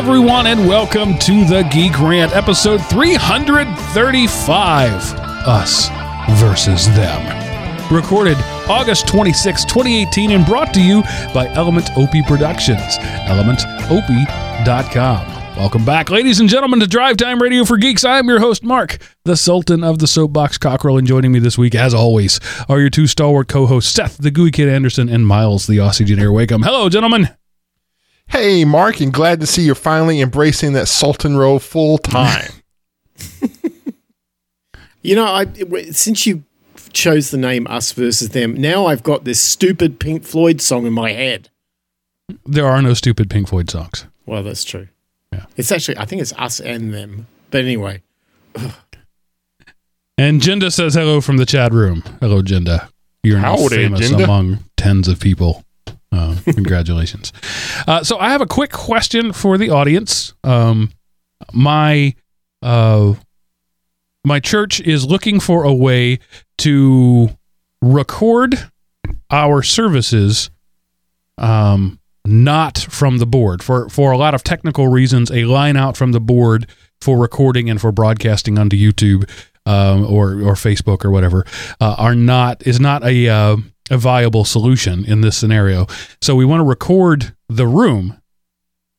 everyone, and welcome to the Geek Rant, episode 335 Us versus Them. Recorded August 26, 2018, and brought to you by Element Opie Productions. ElementOpie.com. Welcome back, ladies and gentlemen, to Drive Time Radio for Geeks. I am your host, Mark, the Sultan of the Soapbox Cockerel, and joining me this week, as always, are your two stalwart co-hosts, Seth, the Gooey Kid Anderson, and Miles, the Aussie Oxygenator Wakeham. Hello, gentlemen. Hey, Mark, and glad to see you're finally embracing that Sultan role full time. You know, I since you chose the name Us versus Them, now I've got this stupid Pink Floyd song in my head. There are no stupid Pink Floyd songs. Well, that's true. Yeah. It's actually I think it's Us and Them. But anyway, And Jinda says hello from the chat room. Hello, Jinda. You're now Howdy, famous Jinda. among tens of people. Uh, congratulations. uh, so I have a quick question for the audience. Um, my uh, my church is looking for a way to record our services um, not from the board for for a lot of technical reasons a line out from the board for recording and for broadcasting onto YouTube um, or or Facebook or whatever uh, are not is not a uh, a viable solution in this scenario. So we want to record the room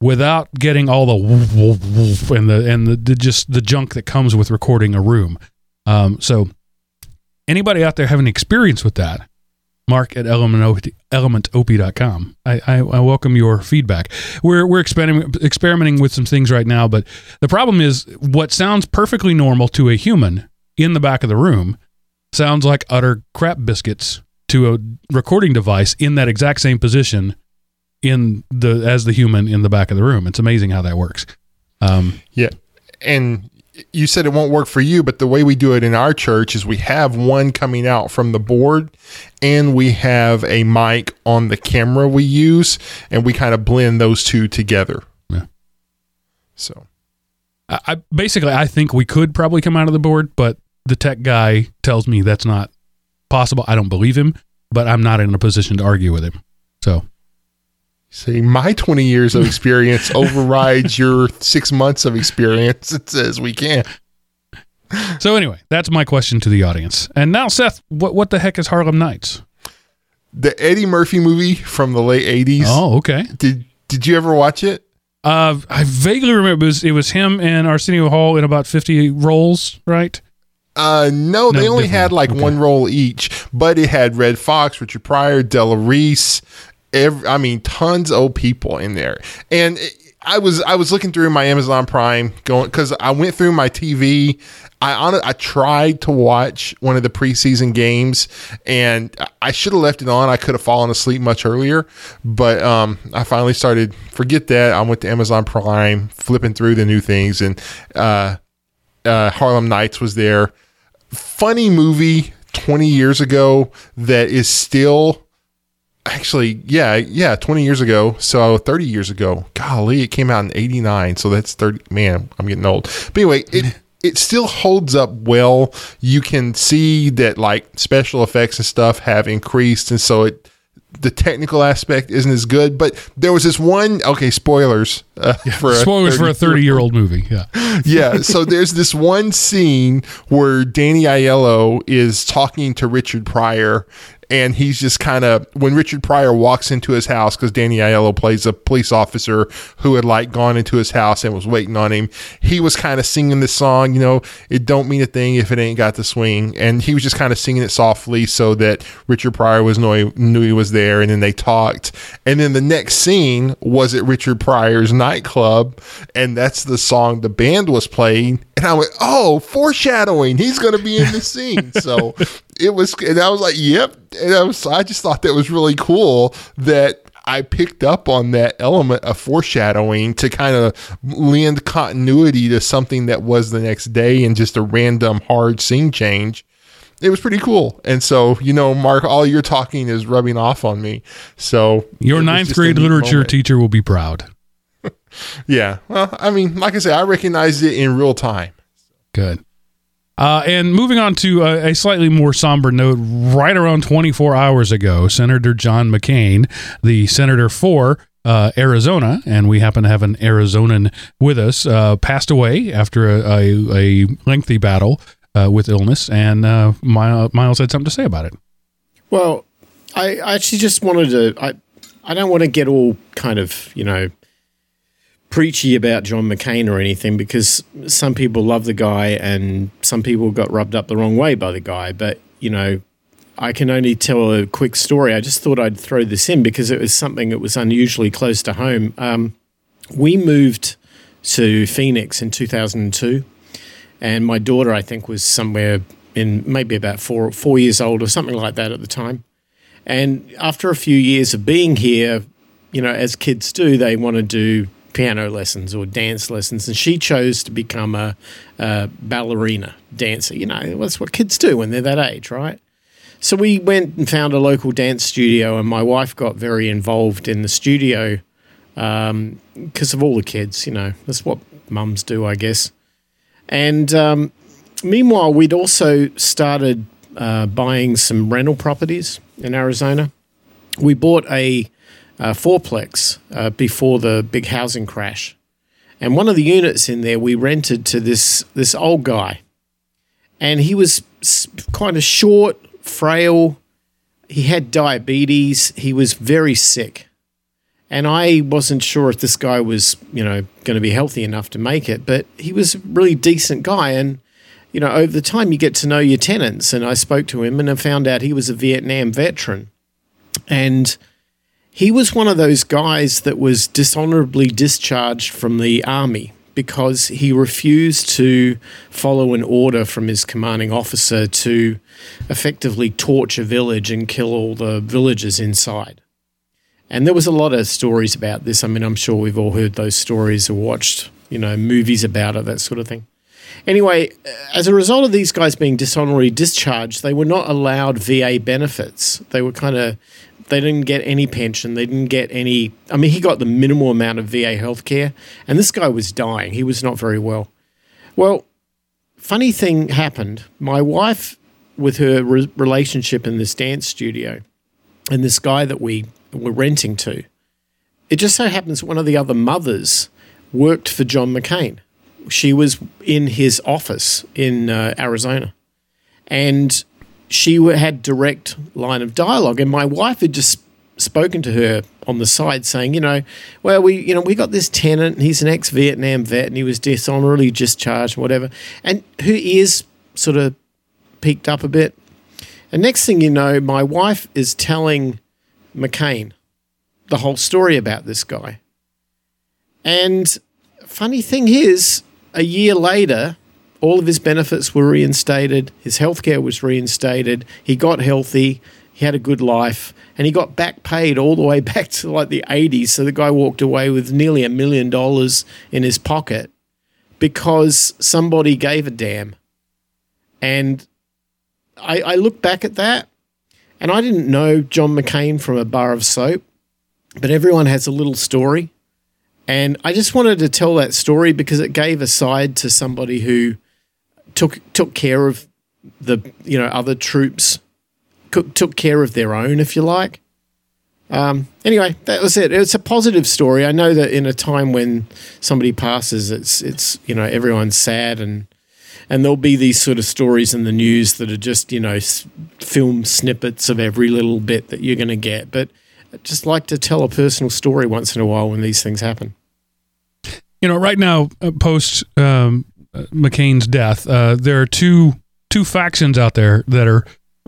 without getting all the and the and the, the just the junk that comes with recording a room. Um, so anybody out there having experience with that, Mark at elementop- elementop.com. I, I, I welcome your feedback. We're we're experimenting experimenting with some things right now, but the problem is what sounds perfectly normal to a human in the back of the room sounds like utter crap biscuits to a recording device in that exact same position in the as the human in the back of the room. It's amazing how that works. Um, yeah. And you said it won't work for you, but the way we do it in our church is we have one coming out from the board and we have a mic on the camera we use and we kind of blend those two together. Yeah. So, I, I basically I think we could probably come out of the board, but the tech guy tells me that's not possible. I don't believe him, but I'm not in a position to argue with him. So see, my 20 years of experience overrides your six months of experience. It says we can. so anyway, that's my question to the audience. And now, Seth, what what the heck is Harlem Nights? The Eddie Murphy movie from the late 80s. Oh, okay. Did Did you ever watch it? Uh, I vaguely remember it was it was him and Arsenio Hall in about fifty roles, right? Uh, no, they only different. had like Okay. one role each, but it had Redd Foxx, Richard Pryor, Della Reese, every, I mean, tons of people in there. And it- I was I was looking through my Amazon Prime going because I went through my TV. I on I tried to watch one of the preseason games, and I should have left it on. I could have fallen asleep much earlier, but um, I finally started. Forget that. I went to Amazon Prime, flipping through the new things, and uh, uh, Harlem Nights was there. Funny movie 20 years ago that is still actually, yeah, yeah, 20 years ago. So 30 years ago. Golly, it came out in 89. So that's 30. Man, I'm getting old. But anyway, it. It still holds up well. You can see that like special effects and stuff have increased, and so it the technical aspect isn't as good. But there was this one. Okay, spoilers. Uh, for Spoilers for a 30 year old movie. Yeah. yeah. So there's this one scene where Danny Aiello is talking to Richard Pryor, and he's just kind of when Richard Pryor walks into his house because Danny Aiello plays a police officer who had like gone into his house and was waiting on him. He was kind of singing this song, you know, it don't mean a thing if it ain't got the swing, and he was just kind of singing it softly so that Richard Pryor was know knew he was there, and then they talked, and then the next scene was at Richard Pryor's nightclub, and that's the song the band was playing, and I went, oh, foreshadowing, he's going to be in this scene, so it was, and I was like, yep, and I was, I just thought that was really cool that. I picked up on that element of foreshadowing to kind of lend continuity to something that was the next day and just a random hard scene change it was pretty cool. And so, you know, Mark, all your talking is rubbing off on me. So Your ninth grade literature moment. teacher will be proud. Yeah. Well, I mean, like I said, I recognized it in real time. Good. Uh, and moving on to a, a slightly more somber note, right around 24 hours ago, Senator John McCain, the senator for uh, Arizona, and we happen to have an Arizonan with us, uh, passed away after a, a, a lengthy battle uh, with illness, and uh, Miles, Miles had something to say about it. Well, I, I actually just wanted to. I I don't want to get all kind of you know preachy about John McCain or anything because some people love the guy and some people got rubbed up the wrong way by the guy. But you know, I can only tell a quick story. I just thought I'd throw this in because it was something that was unusually close to home. Um, we moved to Phoenix in 2002, and my daughter, I think, was somewhere in maybe about four four years old or something like that at the time. And after a few years of being here, you know, as kids do, they want to do piano lessons or dance lessons, and she chose to become a, a ballerina dancer. You know, that's what kids do when they're that age, right? So we went and found a local dance studio, and my wife got very involved in the studio because um, of all the kids. You know, that's what mums do, I guess. And um, meanwhile, we'd also started uh, buying some rental properties in Arizona. We bought a, a fourplex uh, before the big housing crash, and one of the units in there we rented to this this old guy, and he was kind of short, frail. He had diabetes. He was very sick. And I wasn't sure if this guy was, you know, going to be healthy enough to make it, but he was a really decent guy. And, you know, over the time you get to know your tenants. And I spoke to him and I found out he was a Vietnam veteran. And he was one of those guys that was dishonorably discharged from the army because he refused to follow an order from his commanding officer to effectively torch a village and kill all the villagers inside. And there was a lot of stories about this. I mean, I'm sure we've all heard those stories or watched, you know, movies about it, that sort of thing. Anyway, as a result of these guys being dishonorably discharged, they were not allowed VA benefits. They were kind of they didn't get any pension. They didn't get any. I mean, he got the minimal amount of VA health care, and this guy was dying. He was not very well. Well, funny thing happened. My wife, with her re- relationship in this dance studio, and this guy that we were renting to, it just so happens one of the other mothers worked for John McCain. She was in his office in uh, Arizona. And she had direct line of dialogue, and my wife had just spoken to her on the side saying, you know, well, we, you know, we got this tenant, and he's an ex-Vietnam vet, and he was dishonorably discharged, whatever, and her ears sort of peaked up a bit. And next thing you know, my wife is telling McCain the whole story about this guy. And funny thing is, a year later, all of his benefits were reinstated. His healthcare was reinstated. He got healthy. He had a good life. And he got back paid all the way back to like the 80s. So the guy walked away with nearly a million dollars in his pocket because somebody gave a damn. And I, I look back at that and I didn't know John McCain from a bar of soap, but everyone has a little story. And I just wanted to tell that story because it gave a side to somebody who took took care of the you know other troops, took care of their own, if you like. Um, anyway, that was it. It's a positive story. I know that in a time when somebody passes, it's it's you know everyone's sad and and there'll be these sort of stories in the news that are just you know film snippets of every little bit that you're going to get. But I just like to tell a personal story once in a while when these things happen. You know, right now, uh, post um, McCain's death, uh, there are two two factions out there that are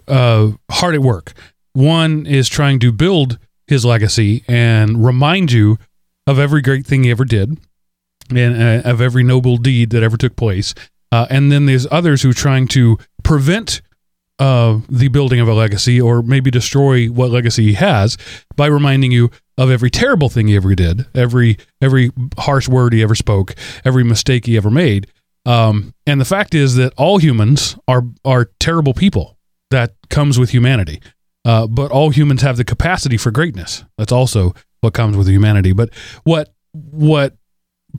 uh, hard at work. One is trying to build his legacy and remind you of every great thing he ever did and uh, of every noble deed that ever took place. Uh, and then there's others who are trying to prevent uh, the building of a legacy or maybe destroy what legacy he has by reminding you of every terrible thing he ever did, every every harsh word he ever spoke, every mistake he ever made. Um, and the fact is that all humans are are terrible people. That comes with humanity. Uh, but all humans have the capacity for greatness. That's also what comes with humanity. But what what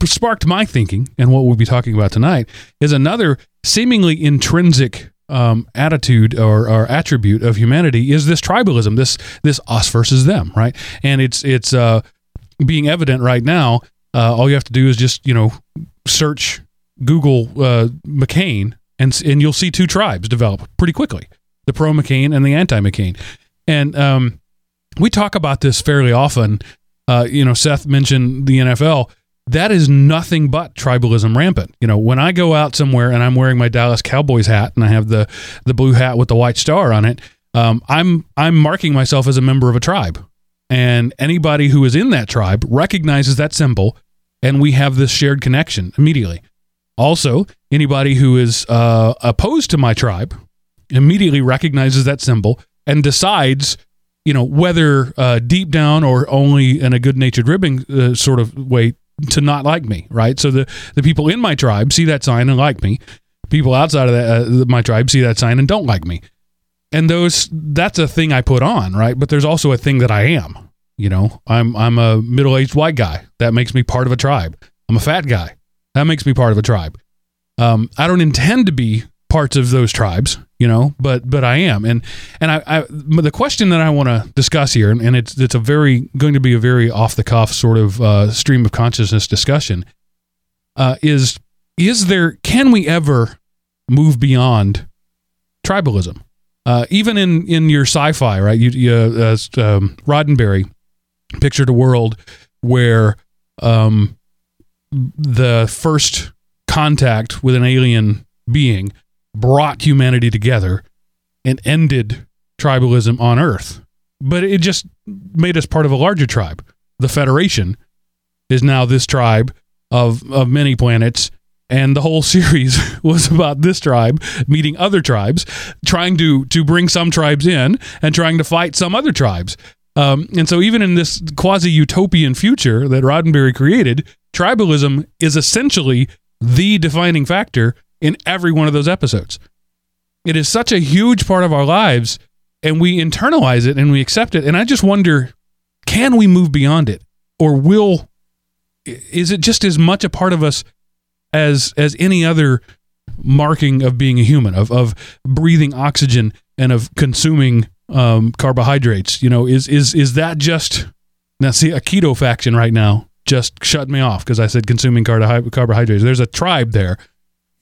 sparked my thinking and what we'll be talking about tonight is another seemingly intrinsic um, attitude or, or, attribute of humanity is this tribalism, this this us versus them, right? And it's it's uh, being evident right now. Uh, all you have to do is just you know search Google uh, McCain, and and you'll see two tribes develop pretty quickly: the pro McCain and the anti McCain. And um, we talk about this fairly often. Uh, you know, Seth mentioned the NFL. That is nothing but tribalism rampant. You know, when I go out somewhere and I'm wearing my Dallas Cowboys hat and I have the the blue hat with the white star on it, um, I'm I'm marking myself as a member of a tribe, and anybody who is in that tribe recognizes that symbol, and we have this shared connection immediately. Also, anybody who is uh, opposed to my tribe immediately recognizes that symbol and decides you know whether uh, deep down or only in a good natured ribbing uh, sort of way to not like me right? So the the people in my tribe see that sign and like me. People outside of that, uh, my tribe see that sign and don't like me. And those that's a thing i put on right? But there's also a thing that i am you know? I'm i'm a middle-aged white guy. That makes me part of a tribe. I'm a fat guy that makes me part of a tribe um, i don't intend to be parts of those tribes, you know, but but I am, and and I, I the question that I want to discuss here, and, it's it's a very going to be a very off the cuff sort of uh, stream of consciousness discussion, uh, is is there can we ever move beyond tribalism? Uh, even in in your sci-fi, right? You, you uh, um, Roddenberry pictured a world where um, the first contact with an alien being brought humanity together and ended tribalism on Earth. But it just made us part of a larger tribe. The Federation is now this tribe of, of many planets. And the whole series was about this tribe meeting other tribes, trying to, to bring some tribes in and trying to fight some other tribes. Um, and so, even in this quasi utopian future that Roddenberry created, tribalism is essentially the defining factor in every one of those episodes. It is such a huge part of our lives, and we internalize it and we accept it. And I just wonder can we move beyond it? Or will is it just as much a part of us as as any other marking of being a human of of breathing oxygen and of consuming um, carbohydrates you know is is is that just now see a keto faction right now just shut me off because i said consuming carbohydrates there's a tribe there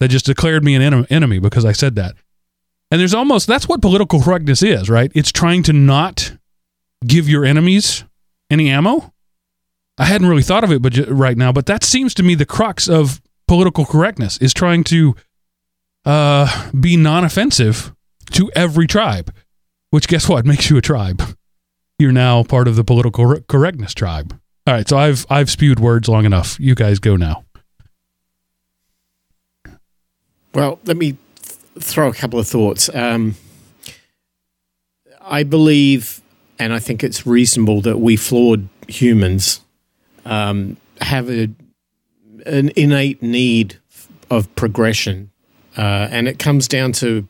that just declared me an enemy because I said that. And there's almost that's what political correctness is, right? It's trying to not give your enemies any ammo. I hadn't really thought of it but right now, but that seems to me the crux of political correctness is trying to uh, be non-offensive to every tribe, which guess what makes you a tribe. You're now part of the political correctness tribe. All right, so I've I've spewed words long enough. You guys go now. Well, let me th- throw a couple of thoughts. Um, I believe, and I think it's reasonable that we flawed humans um, have a, an innate need of progression, uh, and it comes down to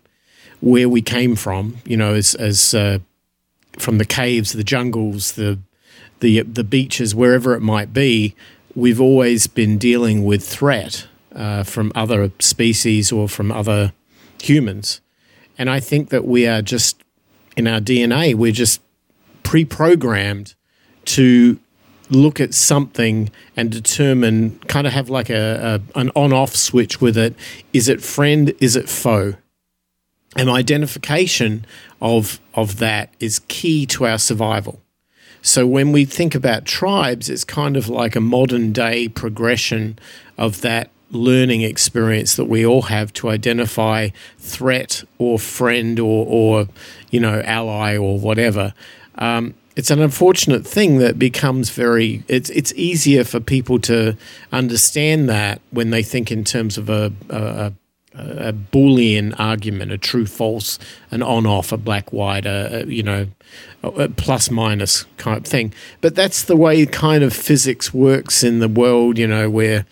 where we came from. You know, as as uh, from the caves, the jungles, the the the beaches, wherever it might be, we've always been dealing with threat uh, from other species or from other humans. And I think that we are just, in our DNA, we're just pre programmed to look at something and determine, kind of have like a, a an on off switch with it. Is it friend? Is it foe? And identification of, of that is key to our survival. So when we think about tribes, it's kind of like a modern day progression of that learning experience that we all have to identify threat or friend or, or you know, ally or whatever. Um, it's an unfortunate thing that becomes very it's it's easier for people to understand that when they think in terms of a, a, a boolean argument a true false an on off a black white a, a you know a plus minus kind of thing but that's the way kind of physics works in the world you know where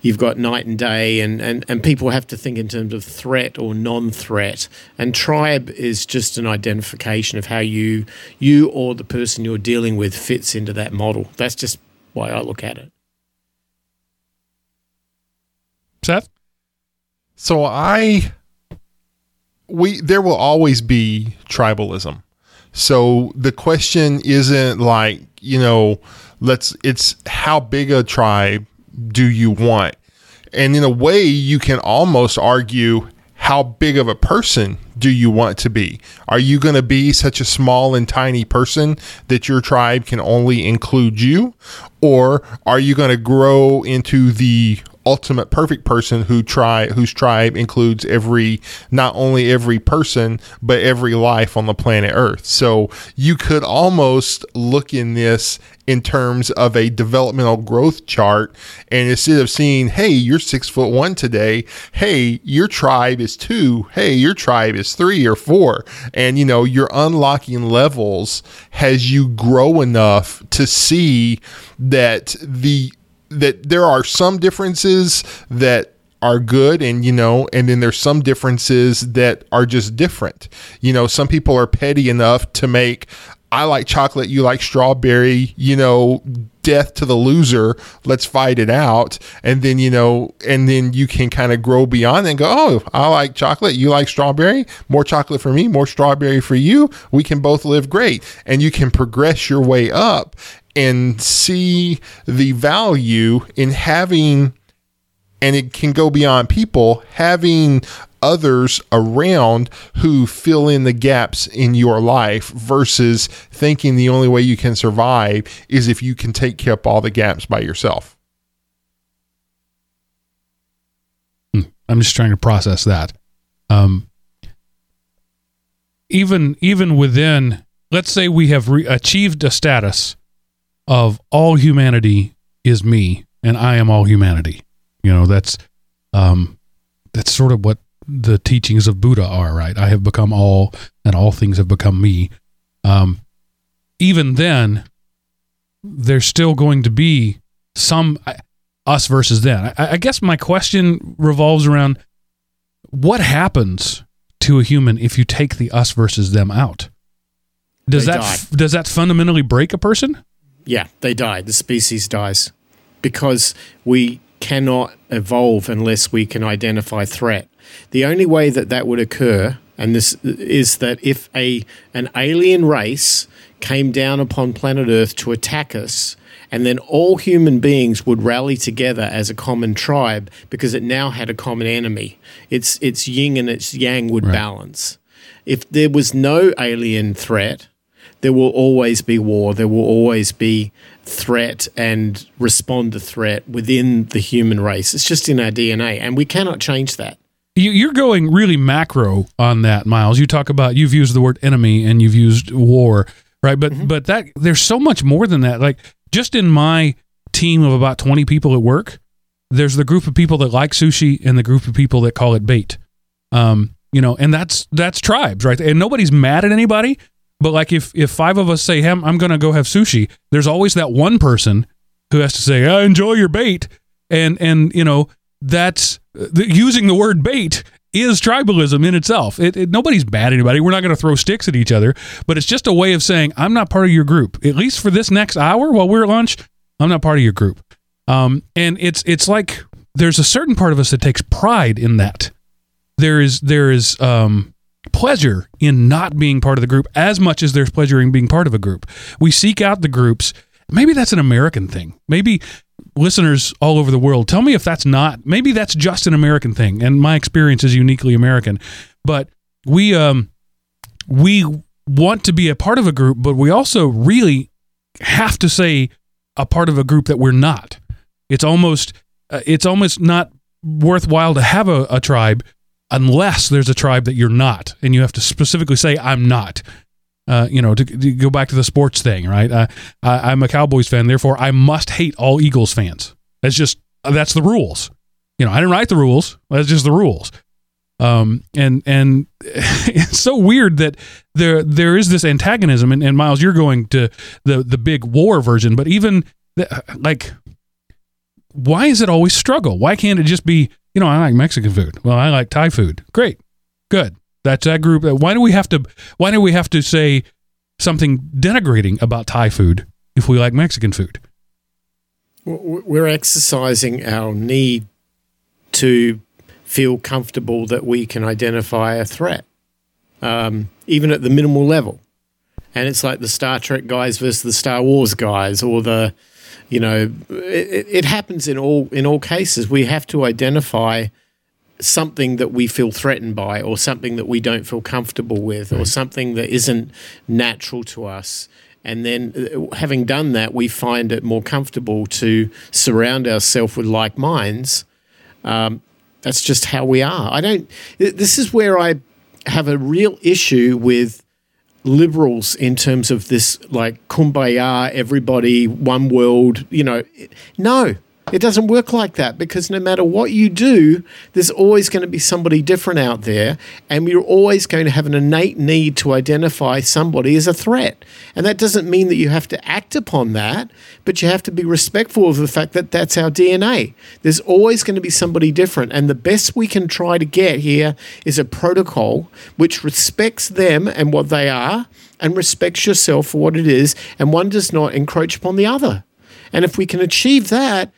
you've got night and day, and, and, and people have to think in terms of threat or non threat. And tribe is just an identification of how you, you or the person you're dealing with fits into that model. That's just why I look at it. Seth? So I we there will always be tribalism. So the question isn't like, you know, let's, it's how big a tribe do you want? And in a way, you can almost argue how big of a person do you want to be? Are you going to be such a small and tiny person that your tribe can only include you? Or are you going to grow into the ultimate perfect person who try whose tribe includes every not only every person but every life on the planet earth. So you could almost look in this in terms of a developmental growth chart and instead of seeing hey you're six foot one today hey your tribe is two hey your tribe is three or four. And you know you're unlocking levels as you grow enough to see that the that there are some differences that are good and you know and then there's some differences that are just different. You know some people are petty enough to make i like chocolate you like strawberry you know death to the loser let's fight it out. And then you know and then you can kind of grow beyond and go oh i like chocolate you like strawberry more chocolate for me more strawberry for you we can both live great. And you can progress your way up and see the value in having and it can go beyond people having others around who fill in the gaps in your life versus thinking the only way you can survive is if you can take care of all the gaps by yourself. Hmm. I'm just trying to process that. Um, even even within, let's say we have re- achieved a status of all humanity is me and I am all humanity. You know, that's um that's sort of what the teachings of Buddha are, right? I have become all and all things have become me. Um even then there's still going to be some us versus them. I, I guess my question revolves around what happens to a human if you take the us versus them out? Does They that die. does that fundamentally break a person? Yeah, they die. The species dies because we cannot evolve unless we can identify threat. The only way that that would occur, and this is that if a an alien race came down upon planet Earth to attack us, and then all human beings would rally together as a common tribe because it now had a common enemy. Its its yin and its yang would balance. If there was no alien threat, there will always be war. There will always be threat and respond to threat within the human race. It's just in our DNA, and we cannot change that. You, you're going really macro on that, Miles. You talk about you've used the word enemy and you've used war, right? But but that there's so much more than that. Like just in my team of about 20 people at work, there's the group of people that like sushi and the group of people that call it bait. Um, you know, and that's that's tribes, right? And nobody's mad at anybody. But like if if five of us say, "Hey, I'm, going to go have sushi," there's always that one person who has to say, "I enjoy your bait," and and you know that's the, using the word bait is tribalism in itself. It, it, nobody's bad anybody. We're not going to throw sticks at each other, but it's just a way of saying I'm not part of your group. At least for this next hour while we're at lunch, I'm not part of your group. Um, and it's it's like there's a certain part of us that takes pride in that. There is there is um, pleasure in not being part of the group as much as there's pleasure in being part of a group. We seek out the groups. Maybe that's an American thing. Maybe listeners all over the world tell me if that's not. Maybe that's just an American thing, and my experience is uniquely American. But we um we want to be a part of a group, but we also really have to say a part of a group that we're not. It's almost uh, it's almost not worthwhile to have a, a tribe unless there's a tribe that you're not, and you have to specifically say I'm not. Uh, you know, to, to go back to the sports thing, right? Uh, I, I'm a Cowboys fan, therefore I must hate all Eagles fans. That's just that's the rules. You know, I didn't write the rules. That's just the rules. Um, and and it's so weird that there there is this antagonism. And, and Miles, you're going to the the big war version, but even the, like, why is it always struggle? Why can't it just be you know I like Mexican food? Well, I like Thai food. Great, good. That's that group. Why do we have to? Why do we have to say something denigrating about Thai food if we like Mexican food? We're exercising our need to feel comfortable that we can identify a threat, um, even at the minimal level. and it's like the Star Trek guys versus the Star Wars guys, or the, you know, it, it happens in all in all cases. We have to identify something that we feel threatened by, or something that we don't feel comfortable with, or something that isn't natural to us. And then, uh, having done that, we find it more comfortable to surround ourselves with like minds. Um, that's just how we are. I don't. This is where I have a real issue with liberals in terms of this like kumbaya, everybody, one world. You know, no, it doesn't work like that because no matter what you do, there's always going to be somebody different out there, and you're always going to have an innate need to identify somebody as a threat. And that doesn't mean that you have to act upon that, but you have to be respectful of the fact that that's our DNA. There's always going to be somebody different, and the best we can try to get here is a protocol which respects them and what they are, and respects yourself for what it is, and one does not encroach upon the other. And if we can achieve that,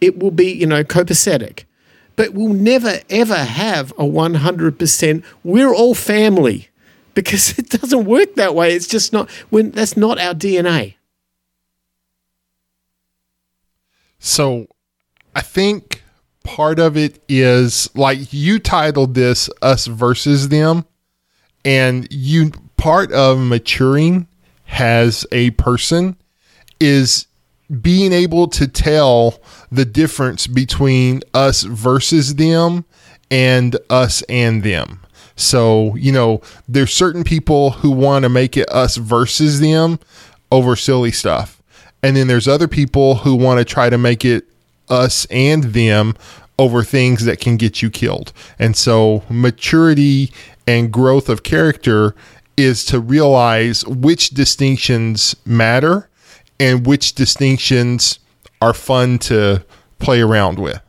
it will be, you know, copacetic. But we'll never, ever have a 100%, we're all family because it doesn't work that way. It's just not, when that's not our DNA. So I think part of it is like you titled this Us versus Them. And you, part of maturing as a person is being able to tell the difference between us versus them and us and them. So, you know, there's certain people who want to make it us versus them over silly stuff. And then there's other people who want to try to make it us and them over things that can get you killed. And so, maturity and growth of character is to realize which distinctions matter and which distinctions are fun to play around with.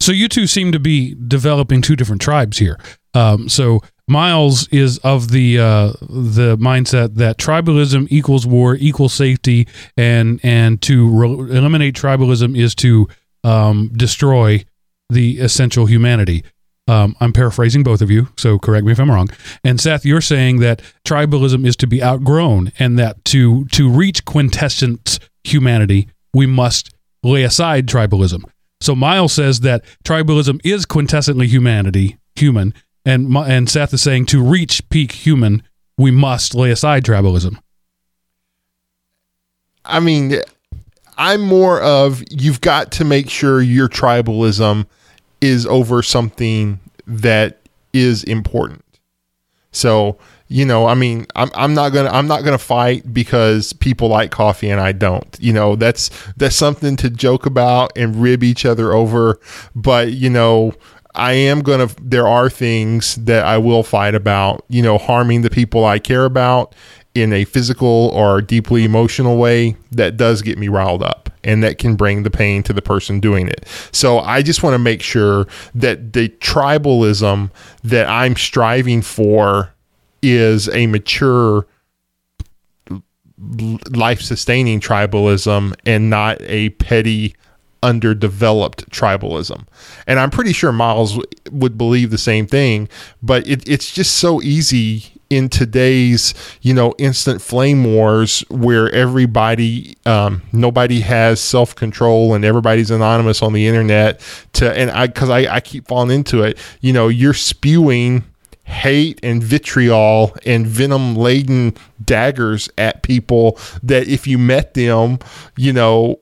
So you two seem to be developing two different tribes here. Um, so Miles is of the uh, the mindset that tribalism equals war equals safety, and and to re- eliminate tribalism is to um, destroy the essential humanity. Um, I'm paraphrasing both of you, so correct me if I'm wrong. And Seth, you're saying that tribalism is to be outgrown, and that to to reach quintessence humanity, we must lay aside tribalism. So Miles says that tribalism is quintessently humanity, human, and and Seth is saying to reach peak human, we must lay aside tribalism. I mean, I'm more of you've got to make sure your tribalism is over something that is important. So, you know, I mean, I'm, I'm not gonna I'm not gonna fight because people like coffee and I don't. You know, that's that's something to joke about and rib each other over. But you know, I am gonna. There are things that I will fight about. You know, harming the people I care about in a physical or deeply emotional way that does get me riled up and that can bring the pain to the person doing it. So I just want to make sure that the tribalism that I'm striving for is a mature life sustaining tribalism and not a petty underdeveloped tribalism. And I'm pretty sure Miles would believe the same thing, but it, it's just so easy in today's, you know, instant flame wars where everybody, um, nobody has self control and everybody's anonymous on the internet to, and I, cause I, I keep falling into it, you know, you're spewing hate and vitriol and venom laden daggers at people that if you met them, you know,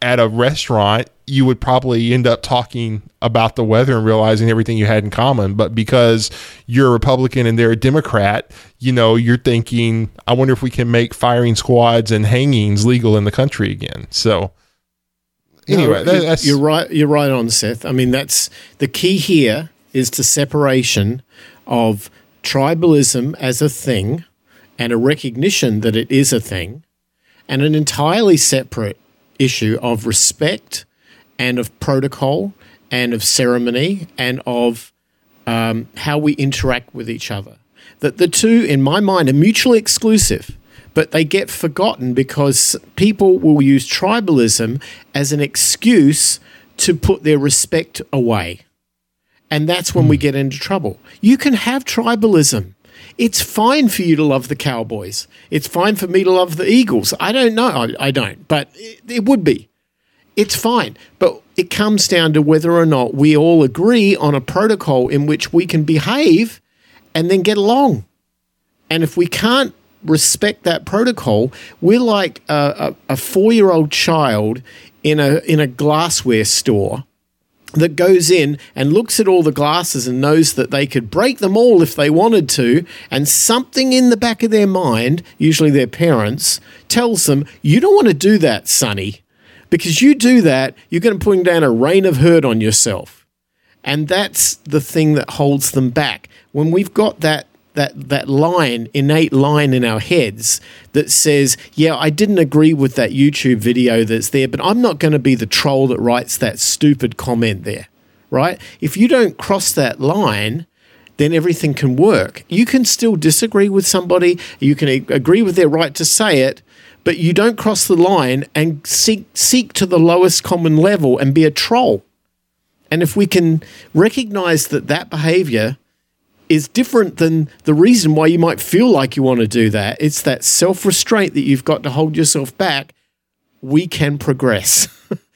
at a restaurant, you would probably end up talking about the weather and realizing everything you had in common. But because you're a Republican and they're a Democrat, you know, you're thinking, I wonder if we can make firing squads and hangings legal in the country again. So, anyway, no, that's you're right. You're right on, Seth. I mean, that's the key here is the separation of tribalism as a thing and a recognition that it is a thing, and an entirely separate issue of respect and of protocol and of ceremony and of um, how we interact with each other. That the two, in my mind, are mutually exclusive, but they get forgotten because people will use tribalism as an excuse to put their respect away. And that's when we hmm. get into trouble. You can have tribalism It's fine for you to love the Cowboys. It's fine for me to love the Eagles. I don't know. I, I don't, but it, it would be. It's fine. But it comes down to whether or not we all agree on a protocol in which we can behave and then get along. And if we can't respect that protocol, we're like a, a, a four year old child in a in a glassware store that goes in and looks at all the glasses and knows that they could break them all if they wanted to, and something in the back of their mind, usually their parents, tells them, You don't want to do that, sonny, because you do that, you're going to put down a rain of hurt on yourself. And that's the thing that holds them back. When we've got that that that line, innate line in our heads that says, "Yeah, I didn't agree with that YouTube video that's there, but I'm not going to be the troll that writes that stupid comment there." Right? If you don't cross that line, then everything can work. You can still disagree with somebody, you can agree with their right to say it, but you don't cross the line and seek seek to the lowest common level and be a troll. And if we can recognize that that behavior is different than the reason why you might feel like you want to do that. It's that self restraint that you've got to hold yourself back. We can progress.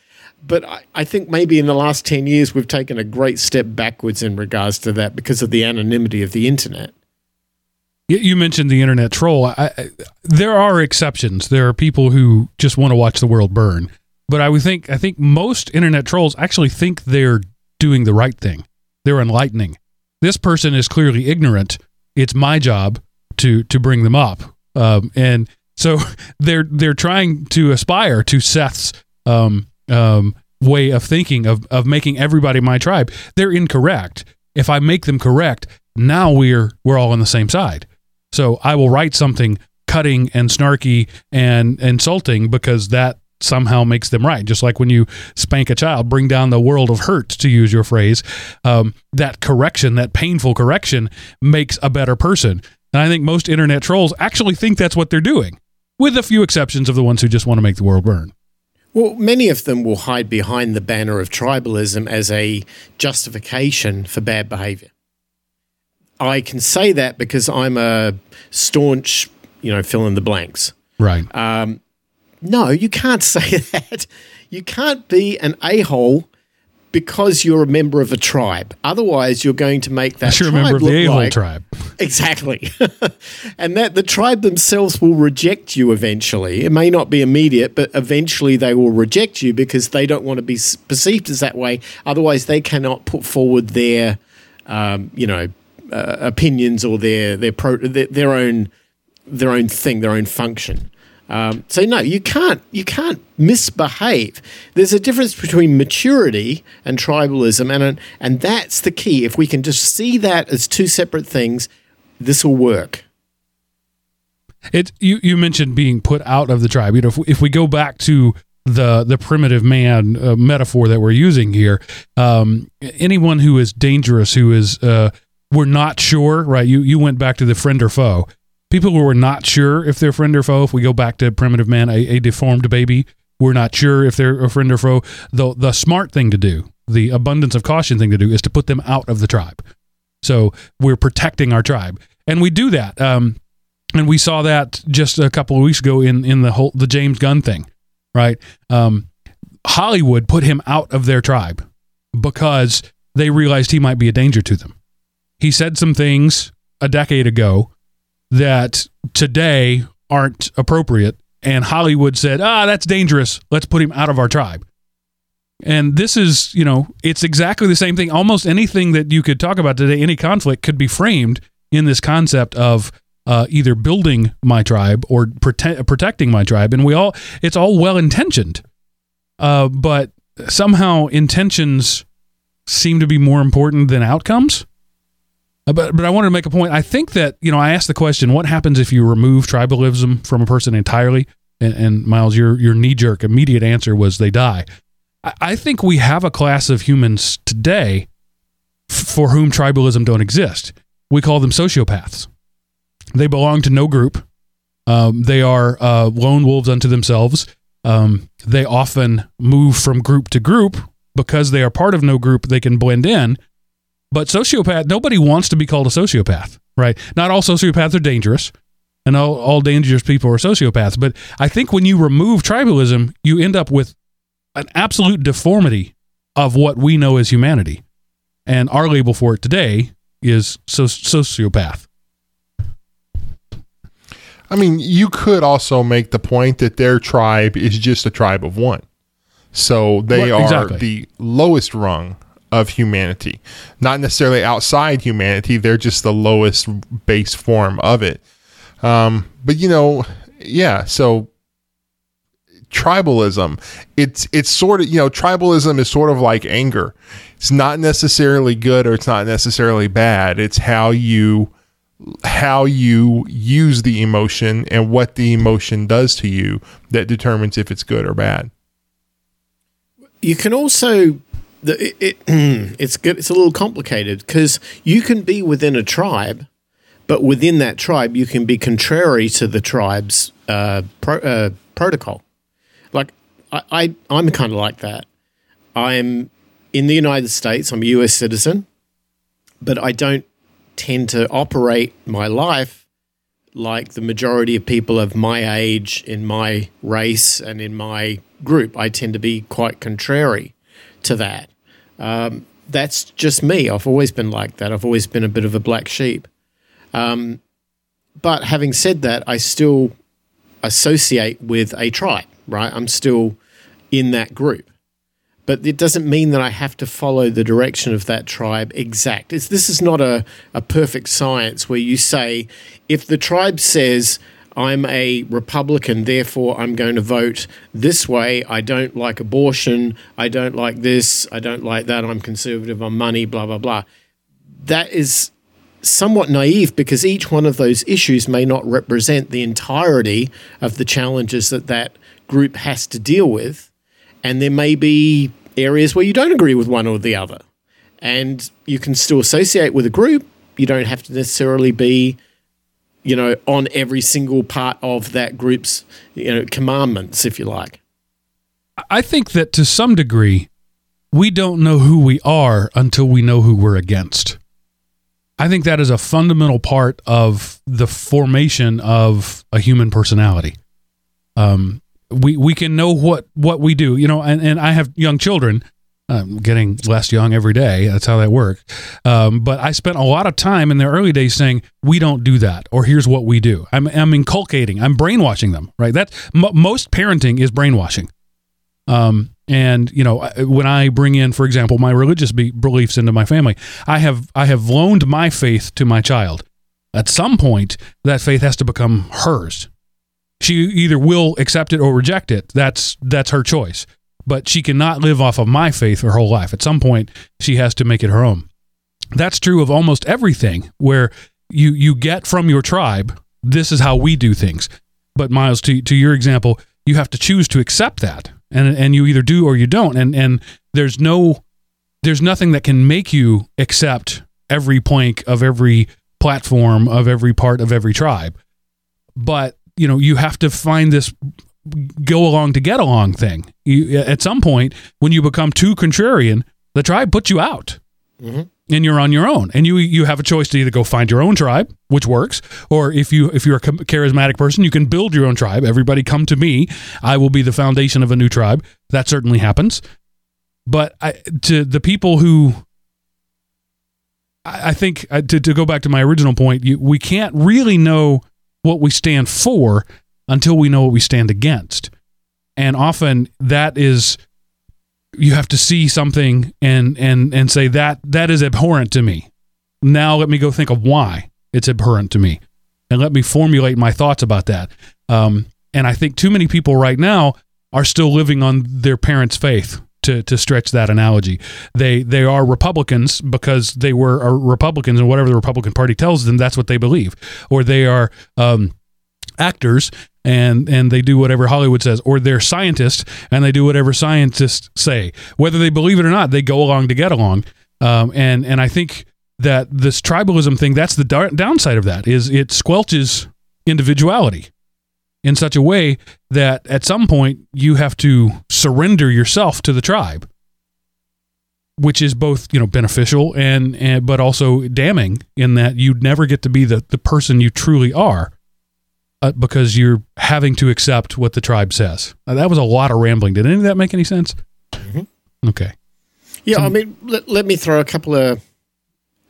but I, I, think maybe in the last 10 years, we've taken a great step backwards in regards to that because of the anonymity of the internet. You mentioned the internet troll. I, I, there are exceptions. There are people who just want to watch the world burn. But I would think I think most internet trolls actually think they're doing the right thing. They're enlightening this person is clearly ignorant. It's my job to to bring them up, um, and so they're they're trying to aspire to Seth's um, um, way of thinking of of making everybody my tribe. They're incorrect. If I make them correct, now we're we're all on the same side. So I will write something cutting and snarky and insulting because that somehow makes them right. Just like when you spank a child, bring down the world of hurt, to use your phrase, um, that correction, that painful correction, makes a better person. And I think most internet trolls actually think that's what they're doing, with a few exceptions of the ones who just want to make the world burn. Well, many of them will hide behind the banner of tribalism as a justification for bad behavior. I can say that because I'm a staunch, you know, fill in the blanks. Right. Um, no, you can't say that. You can't be an a hole because you're a member of a tribe. Otherwise, you're going to make that. You're a member of the a hole like, tribe. Exactly, and that the tribe themselves will reject you eventually. It may not be immediate, but eventually they will reject you because they don't want to be perceived as that way. Otherwise, they cannot put forward their, um, you know, uh, opinions or their their, pro- their their own their own thing, their own function. Um, so no, you can't you can't misbehave. There's a difference between maturity and tribalism, and and that's the key. If we can just see that as two separate things, this will work. It you you mentioned being put out of the tribe. You know, if, if we go back to the the primitive man uh, metaphor that we're using here, um, anyone who is dangerous, who is uh, we're not sure, right? You you went back to the friend or foe people who are not sure if they're friend or foe. If we go back to primitive man, a, a deformed baby, we're not sure if they're a friend or foe. The the smart thing to do, the abundance of caution thing to do, is to put them out of the tribe. So we're protecting our tribe, and we do that. Um, and we saw that just a couple of weeks ago in in the whole the James Gunn thing, right? Um, Hollywood put him out of their tribe because they realized he might be a danger to them. He said some things a decade ago that today aren't appropriate. And Hollywood said, ah, that's dangerous. Let's put him out of our tribe. And this is, you know, it's exactly the same thing. Almost anything that you could talk about today, any conflict could be framed in this concept of uh, either building my tribe or prote- protecting my tribe. And we all, it's all well intentioned. Uh, but somehow intentions seem to be more important than outcomes. Uh, but but I wanted to make a point. I think that you know I asked the question: What happens if you remove tribalism from a person entirely? And, and Miles, your your knee jerk immediate answer was they die. I, I think we have a class of humans today for whom tribalism don't exist. We call them sociopaths. They belong to no group. Um, they are uh, lone wolves unto themselves. Um, they often move from group to group because they are part of no group. They can blend in But sociopath, nobody wants to be called a sociopath, right? Not all sociopaths are dangerous, and all, all dangerous people are sociopaths. But I think when you remove tribalism, you end up with an absolute deformity of what we know as humanity. And our label for it today is so- sociopath. I mean, you could also make the point that their tribe is just a tribe of one. So they Well, are the lowest rung of humanity. Not necessarily outside humanity, they're just the lowest base form of it. Um, but you know, yeah, so tribalism, it's it's sort of, you know, tribalism is sort of like anger. It's not necessarily good or it's not necessarily bad. It's how you how you use the emotion and what the emotion does to you that determines if it's good or bad. You can also the it, it it's good. It's a little complicated because you can be within a tribe, but within that tribe, you can be contrary to the tribe's uh, pro, uh, protocol. Like I, I I'm kind of like that. I'm in the United States. I'm a U.S. citizen, but I don't tend to operate my life like the majority of people of my age, in my race, and in my group. I tend to be quite contrary to that. Um, that's just me. I've always been like that. I've always been a bit of a black sheep. Um, but having said that, I still associate with a tribe, right? I'm still in that group. But it doesn't mean that I have to follow the direction of that tribe exact. It's, this is not a, a perfect science where you say, if the tribe says, I'm a Republican, therefore I'm going to vote this way. I don't like abortion. I don't like this. I don't like that. I'm conservative on money, blah, blah, blah. That is somewhat naive because each one of those issues may not represent the entirety of the challenges that that group has to deal with. And there may be areas where you don't agree with one or the other. And you can still associate with a group. You don't have to necessarily be, you know, on every single part of that group's, you know, commandments, if you like. I think that to some degree, we don't know who we are until we know who we're against. I think that is a fundamental part of the formation of a human personality. Um, we we can know what what we do, you know, and, and I have young children. I'm getting less young every day. That's how that works. Um, but I spent a lot of time in their early days saying, "We don't do that," or "Here's what we do." I'm I'm inculcating. I'm brainwashing them. Right. That m- most parenting is brainwashing. Um, and you know, when I bring in, for example, my religious be- beliefs into my family, I have I have loaned my faith to my child. At some point, that faith has to become hers. She either will accept it or reject it. That's that's her choice. But she cannot live off of my faith her whole life. At some point, she has to make it her own. That's true of almost everything where you you get from your tribe, this is how we do things. But Miles, to to your example, you have to choose to accept that. And and you either do or you don't. And and there's no there's nothing that can make you accept every plank of every platform of every part of every tribe. But, you know, you have to find this go along to get along thing. You, at some point, when you become too contrarian, the tribe puts you out, and you're on your own. And you you have a choice to either go find your own tribe, which works, or if you if you're a charismatic person, you can build your own tribe. Everybody come to me. I will be the foundation of a new tribe. That certainly happens. But I, to the people who I I think uh, to, to go back to my original point, you, we can't really know what we stand for until we know what we stand against. And often that is you have to see something and and and say that that is abhorrent to me. Now let me go think of why it's abhorrent to me, and let me formulate my thoughts about that. Um, and I think too many people right now are still living on their parents' faith. To, to stretch that analogy, they they are Republicans because they were Republicans, and whatever the Republican Party tells them, that's what they believe. Or they are um, actors and and they do whatever Hollywood says, or they're scientists and they do whatever scientists say. Whether they believe it or not, they go along to get along. Um, and and I think that this tribalism thing, that's the dar- downside of that, is it squelches individuality in such a way that at some point you have to surrender yourself to the tribe which is both you know beneficial and, and but also damning in that you never get to be the the person you truly are uh, because you're having to accept what the tribe says. Uh, that was a lot of rambling. Did any of that make any sense? Mm-hmm. Okay. Yeah, I mean, let, let me throw a couple of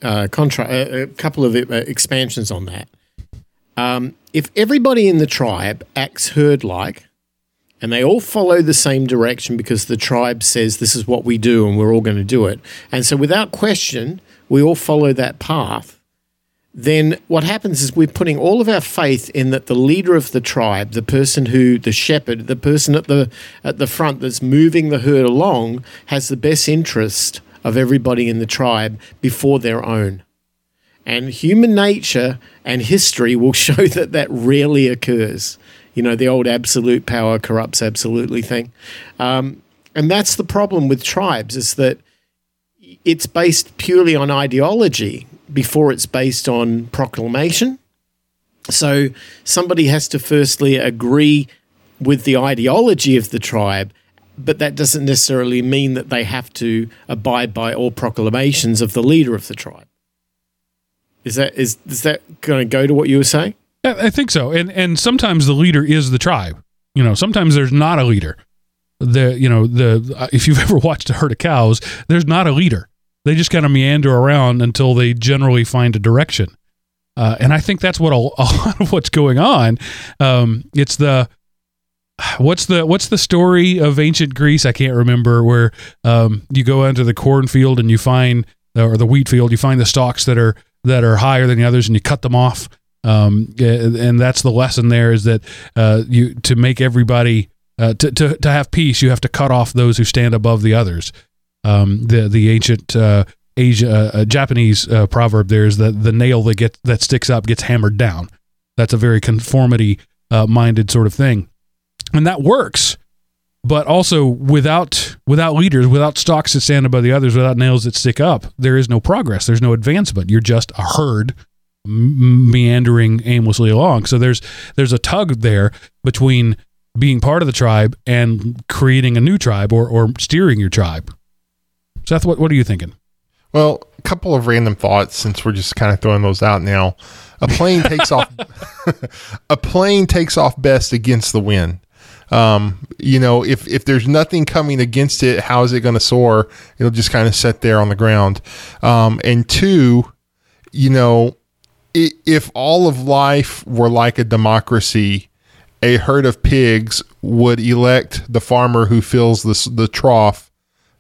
uh, contra- uh, a couple of uh, expansions on that. Um, if everybody in the tribe acts herd like, and they all follow the same direction because the tribe says this is what we do and we're all going to do it, and so without question, we all follow that path. Then what happens is we're putting all of our faith in that the leader of the tribe, the person who, the shepherd, the person at the at the front that's moving the herd along, has the best interest of everybody in the tribe before their own. And human nature and history will show that that rarely occurs. You know, the old absolute power corrupts absolutely thing. Um, and that's the problem with tribes is that it's based purely on ideology before it's based on proclamation. So somebody has to firstly agree with the ideology of the tribe but that doesn't necessarily mean that they have to abide by all proclamations of the leader of the tribe. Is that is is that going to go to what you were saying? I think so. And and sometimes the leader is the tribe. You know, sometimes there's not a leader. The you know the if you've ever watched a herd of cows, there's not a leader. They just kind of meander around until they generally find a direction. Uh, and I think that's what a, a, lot of what's going on. Um, it's the what's the what's the story of ancient Greece? I can't remember where um, you go into the cornfield and you find or the wheat field, you find the stalks that are that are higher than the others, and you cut them off. Um, and that's the lesson there is that uh, you to make everybody uh, to, to to have peace, you have to cut off those who stand above the others. Um, the the ancient uh, Asia uh, Japanese uh, proverb there is that the nail that gets that sticks up gets hammered down. That's a very conformity uh, minded sort of thing. And that works but also without without leaders without stocks that stand above the others without nails that stick up there is no progress. There's no advancement. You're just a herd meandering aimlessly along. So there's there's a tug there between being part of the tribe and creating a new tribe or, or steering your tribe seth what, what are you thinking well a couple of random thoughts since we're just kind of throwing those out now a plane takes off a plane takes off best against the wind um, you know, if if there's nothing coming against it, how is it going to soar? It'll just kind of sit there on the ground. Um, and two, you know, if all of life were like a democracy, a herd of pigs would elect the farmer who fills the the trough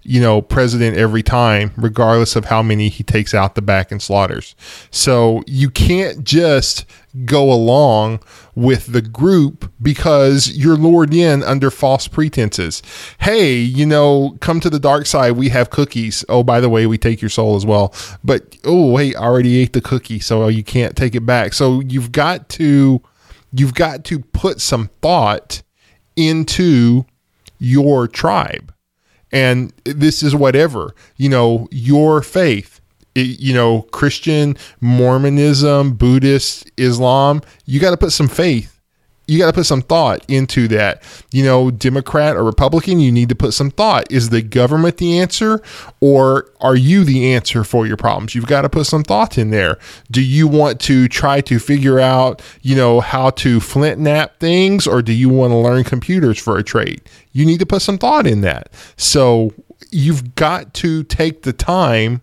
you know, president every time, regardless of how many he takes out the back and slaughters. So you can't just go along with the group because you're lured in under false pretenses. Hey, you know, come to the dark side. We have cookies. Oh, by the way, we take your soul as well. But oh, wait, I already ate the cookie, so you can't take it back. So you've got to you've got to put some thought into your tribe and this is whatever you know your faith. You know christian mormonism buddhist islam you got to put some faith you got to put some thought into that. You know, Democrat or Republican, you need to put some thought. Is the government the answer or are you the answer for your problems? You've got to put some thought in there. Do you want to try to figure out, you know, how to flint knap things or do you want to learn computers for a trade? You need to put some thought in that. So you've got to take the time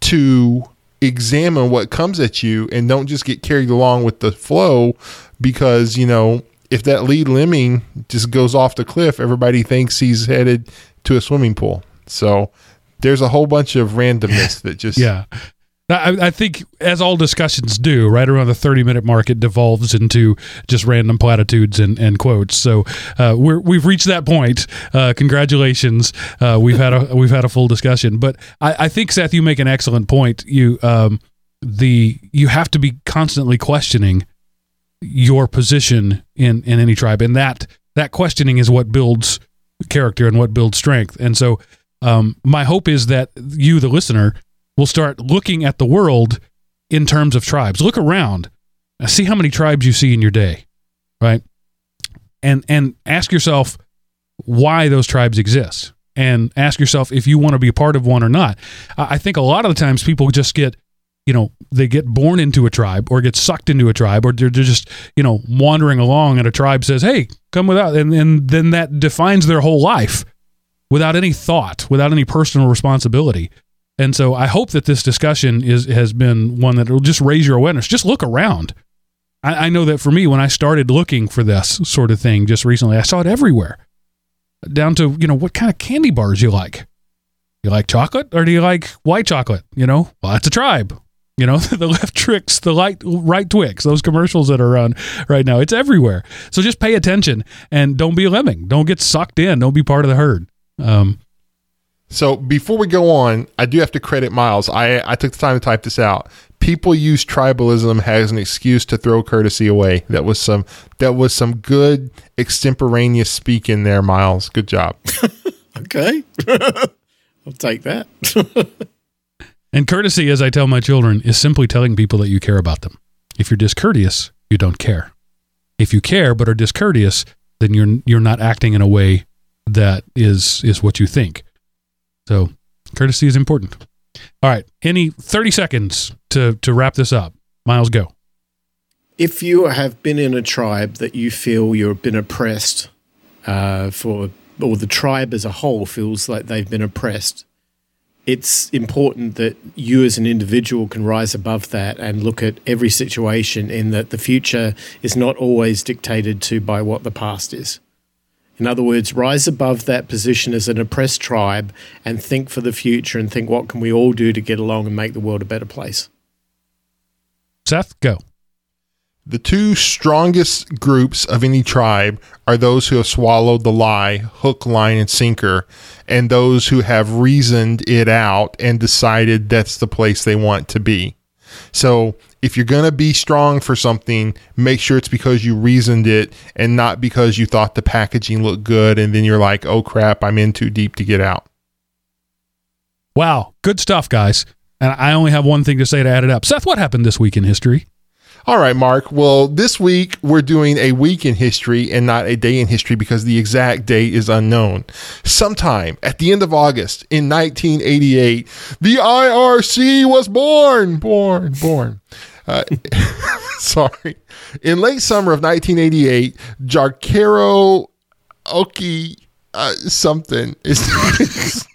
to examine what comes at you and don't just get carried along with the flow because you know if that lead lemming just goes off the cliff, everybody thinks he's headed to a swimming pool. So there's a whole bunch of randomness that just yeah. I, I, think, as all discussions do, right around the 30 minute mark, it devolves into just random platitudes and, and quotes. So uh, we're, we've reached that point. Uh, congratulations. Uh, we've had a we've had a full discussion. But I, I think Seth, you make an excellent point. You um, the you have to be constantly questioning your position in in any tribe, and that that questioning is what builds character and what builds strength. And so, um, my hope is that you, the listener, will start looking at the world in terms of tribes. Look around, see how many tribes you see in your day, right? And and ask yourself why those tribes exist. and ask yourself if you want to be a part of one or not. I think a lot of the times people just get, you know, they get born into a tribe or get sucked into a tribe or they're, just, you know, wandering along and a tribe says, hey, come without. And, and then that defines their whole life without any thought, without any personal responsibility. And so I hope that this discussion is has been one that will just raise your awareness. Just look around. I, I know that for me, when I started looking for this sort of thing just recently, I saw it everywhere. Down to, you know, what kind of candy bars you like. You like chocolate or do you like white chocolate? You know, well, it's a tribe. You know, the left Twix, the light, right Twix, those commercials that are on right now. It's everywhere. So just pay attention and don't be a lemming. Don't get sucked in. Don't be part of the herd. Um, So before we go on, I do have to credit Miles. I, I took the time to type this out. People use tribalism as an excuse to throw courtesy away. That was some that was some good extemporaneous speak in there, Miles. Good job. Okay. I'll take that. And courtesy, as I tell my children, is simply telling people that you care about them. If you're discourteous, you don't care. If you care but are discourteous, then you're you're not acting in a way that is is what you think. So, courtesy is important. All right, any 30 seconds to to wrap this up. Miles go. if you have been in a tribe that you feel you've been oppressed uh, for, or the tribe as a whole feels like they've been oppressed, it's important that you as an individual can rise above that and look at every situation in that the future is not always dictated to by what the past is. In other words, rise above that position as an oppressed tribe and think for the future and think what can we all do to get along and make the world a better place. Seth, go. The two strongest groups of any tribe are those who have swallowed the lie, hook, line, and sinker, and those who have reasoned it out and decided that's the place they want to be. So, if you're going to be strong for something, make sure it's because you reasoned it and not because you thought the packaging looked good and then you're like, oh crap, I'm in too deep to get out. Wow, good stuff, guys. And I only have one thing to say to add it up. Seth, what happened this week in history? All right, Mark. Well, this week we're doing a week in history and not a day in history because the exact date is unknown. Sometime at the end of August in 1988, the IRC was born. Born, born. Uh, sorry. In late summer of 1988, Jarkero Oki uh, something is.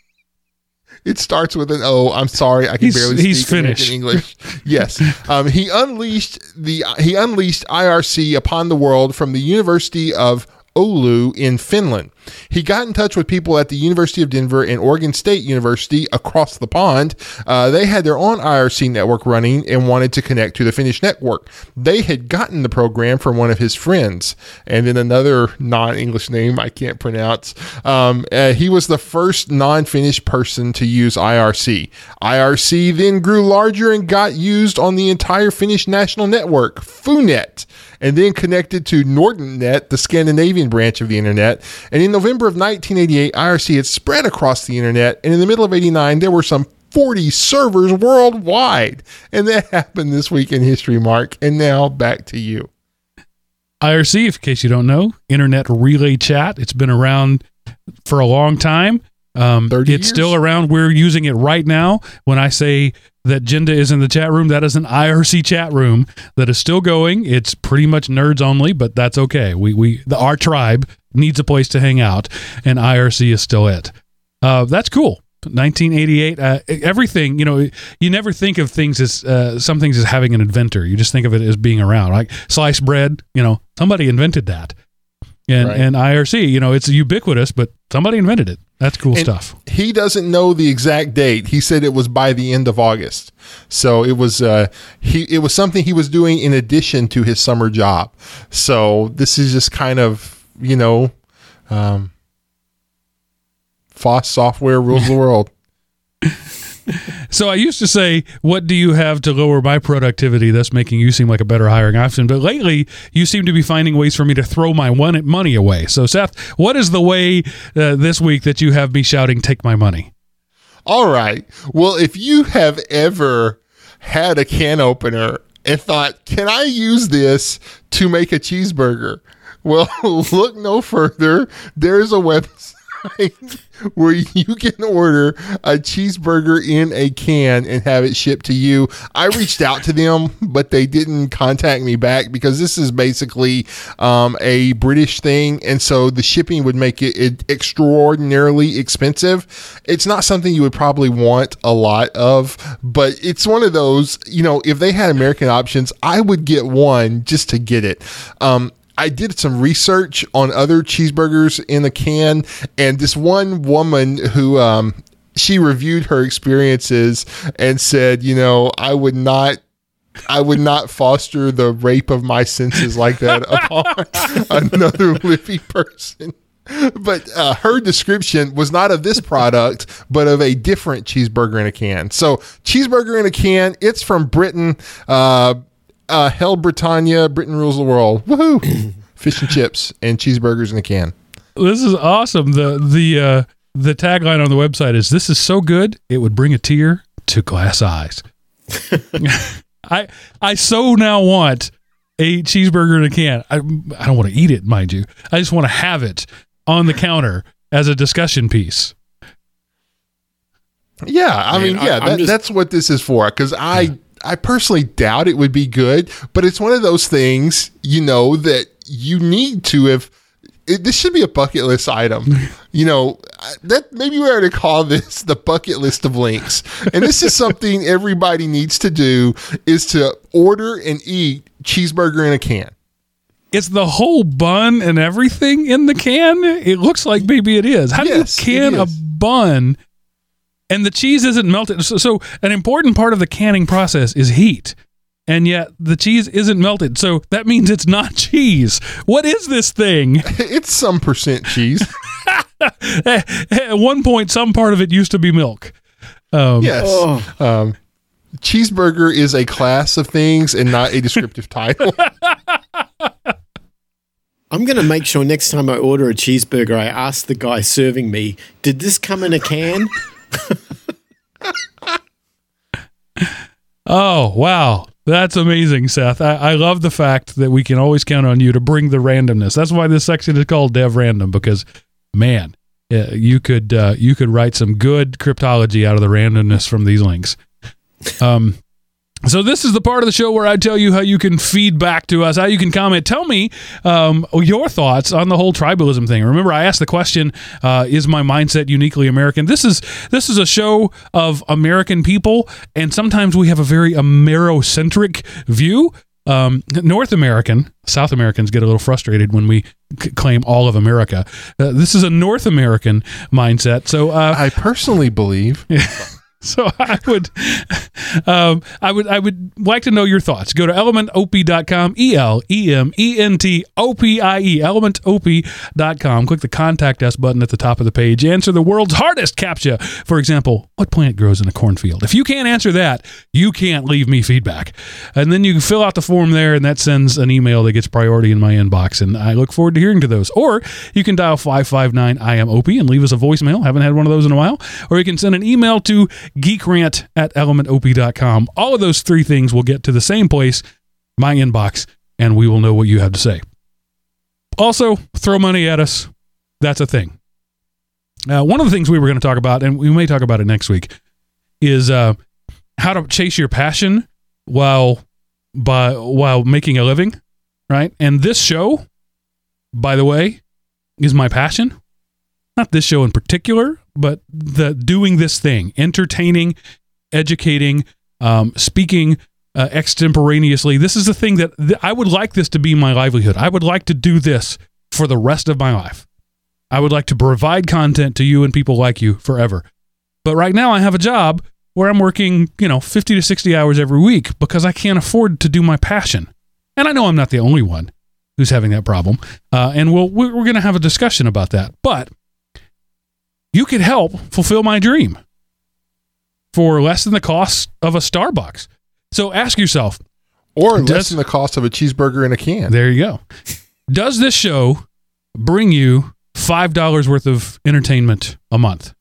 It starts with an O. I'm sorry, I can He's- barely he's speak American Finnish. English. Yes, um, he unleashed the he unleashed IRC upon the world from the University of Oulu in Finland. He got in touch with people at the University of Denver and Oregon State University across the pond. Uh, they had their own IRC network running and wanted to connect to the Finnish network. They had gotten the program from one of his friends, and then another non-English name I can't pronounce. Um, uh, he was the first non-Finnish person to use IRC. IRC then grew larger and got used on the entire Finnish national network, FUNET and then connected to NordNet, the Scandinavian branch of the internet. And in November of 1988, IRC had spread across the internet. And in the middle of 89, there were some 40 servers worldwide. And that happened this week in history, Mark. And now back to you. IRC, in case you don't know, Internet Relay Chat. It's been around for a long time. Um, 30 it's years? still around. We're using it right now. When I say that Jinda is in the chat room, that is an IRC chat room that is still going. It's pretty much nerds only, but that's okay. We we the, our tribe needs a place to hang out, and IRC is still it. Uh, that's cool. 1988. Uh, everything you know, you never think of things as uh, some things as having an inventor. You just think of it as being around. Like sliced bread. You know, somebody invented that. And Right. and IRC, you know, it's ubiquitous, but somebody invented it. That's cool And stuff. He doesn't know the exact date. He said it was by the end of August. So it was uh, he it was something he was doing in addition to his summer job. So this is just kind of you know, um, Foss software rules the world. So I used to say, "What do you have to lower my productivity?" That's making you seem like a better hiring option. But lately, you seem to be finding ways for me to throw my one money away. So Seth, what is the way uh, this week that you have me shouting, "Take my money"? All right. Well, if you have ever had a can opener and thought, can I use this to make a cheeseburger? Well, look no further. There's a website. where you can order a cheeseburger in a can and have it shipped to you. I reached out to them, but they didn't contact me back because this is basically um, a British thing, and so the shipping would make it, it extraordinarily expensive. It's not something you would probably want a lot of, but it's one of those. You know, if they had American options, I would get one just to get it. Um, I did some research on other cheeseburgers in a can, and this one woman who um, she reviewed her experiences and said, you know, I would not. I would not foster the rape of my senses like that upon another living person. But uh, her description was not of this product, but of a different cheeseburger in a can. So, cheeseburger in a can, it's from Britain. Uh, uh, Hell Britannia, Britain rules the world. Woohoo! Fish and chips and cheeseburgers in a can. This is awesome. The the uh, the tagline on the website is "This is so good it would bring a tear to glass eyes." I I so now want a cheeseburger in a can. I I don't want to eat it, mind you. I just want to have it on the counter as a discussion piece. Yeah, I Man, mean, yeah, I'm that, just- that's what this is for. Because I, I personally doubt it would be good, but it's one of those things, you know, that you need to if It, this should be a bucket list item. you know, that maybe we ought to call this the bucket list of links. And this is something everybody needs to do: is to order and eat cheeseburger in a can. It's the whole bun and everything in the can. It looks like maybe it is. How Yes, do you can a bun and the cheese isn't melted? So, so an important part of the canning process is heat. And yet the cheese isn't melted. So that means it's not cheese. What is this thing? It's some percent cheese. At one point, some part of it used to be milk. Um, Yes. Oh. Um, cheeseburger is a class of things and not a descriptive title. I'm going to make sure next time I order a cheeseburger, I ask the guy serving me, did this come in a can? Oh, wow. That's amazing, Seth. I, I love the fact that we can always count on you to bring the randomness. That's why this section is called Dev Random because, man, yeah, you could uh, you could write some good cryptology out of the randomness from these links. Um, so this is the part of the show where I tell you how you can feed back to us, how you can comment. Tell me um, your thoughts on the whole tribalism thing. Remember, I asked the question: uh, Is my mindset uniquely American? This is this is a show of American people, and sometimes we have a very Amerocentric view. Um, North American, South Americans get a little frustrated when we c- claim all of America. Uh, this is a North American mindset. So uh, I personally believe so I would, um, I would, I would like to know your thoughts. Go to elementopie.com, E L E M E N T O P I E, elementopie.com. Click the contact us button at the top of the page. Answer the world's hardest captcha. For example, what plant grows in a cornfield? If you can't answer that, you can't leave me feedback. And then you can fill out the form there, and that sends an email that gets priority in my inbox. And I look forward to hearing to those. Or you can dial 559 I am OP and leave us a voicemail. Haven't had one of those in a while. Or you can send an email to geekrant at elementopie.com. All of those three things will get to the same place, my inbox, and we will know what you have to say. Also, throw money at us. That's a thing. Uh, one of the things we were going to talk about, and we may talk about it next week, is uh, how to chase your passion while by while making a living, right? And this show, by the way, is my passion. Not this show in particular, but the doing this thing, entertaining, educating, um, speaking uh, extemporaneously. This is the thing that th- I would like this to be my livelihood. I would like to do this for the rest of my life. I would like to provide content to you and people like you forever. But right now, I have a job where I'm working, you know, 50 to 60 hours every week because I can't afford to do my passion. And I know I'm not the only one who's having that problem. Uh, and we'll, we're going to have a discussion about that. But you could help fulfill my dream for less than the cost of a Starbucks. So ask yourself, or Does- less than the cost of a cheeseburger in a can. there you go. Does this show bring you $5 worth of entertainment a month?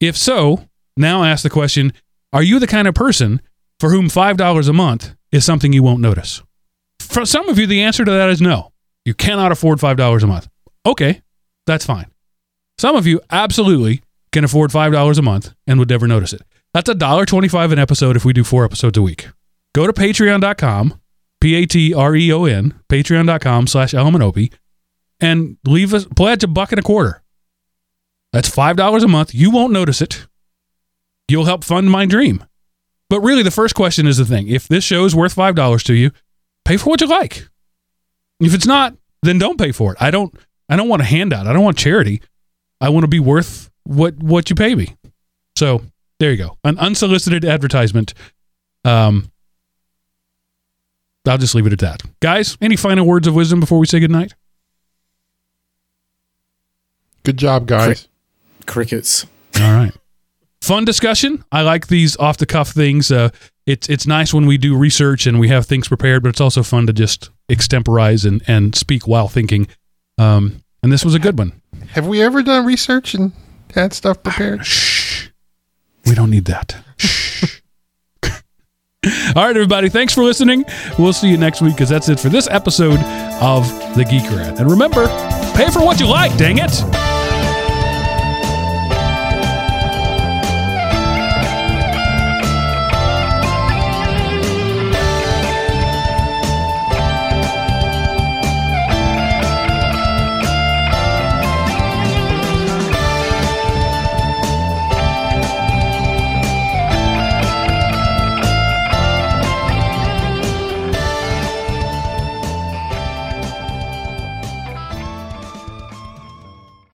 If so, now ask the question Are you the kind of person for whom $5 a month is something you won't notice? For some of you, the answer to that is no. You cannot afford $5 a month. Okay, that's fine. Some of you absolutely can afford $5 a month and would never notice it. That's $1.25 an episode if we do four episodes a week. Go to patreon.com, P A T R E O N, patreon.com slash elementopie, and leave us, pledge a buck and a quarter. That's $5 a month. You won't notice it. You'll help fund my dream. But really, the first question is the thing. If this show is worth $5 to you, pay for what you like. If it's not, then don't pay for it. I don't I don't want a handout. I don't want charity. I want to be worth what what you pay me. So there you go. An unsolicited advertisement. Um I'll just leave it at that. Guys, any final words of wisdom before we say goodnight? Good job, guys. Crickets. All right. Fun discussion. I like these off the cuff things. Uh, it's it's nice when we do research and we have things prepared, but it's also fun to just extemporize and, and speak while thinking. Um, and this was a good one. Have we ever done research and had stuff ah, prepared? Shh. We don't need that. Shh. All right, everybody. Thanks for listening. We'll see you next week because that's it for this episode of The Geek Rant. And remember, pay for what you like, dang it.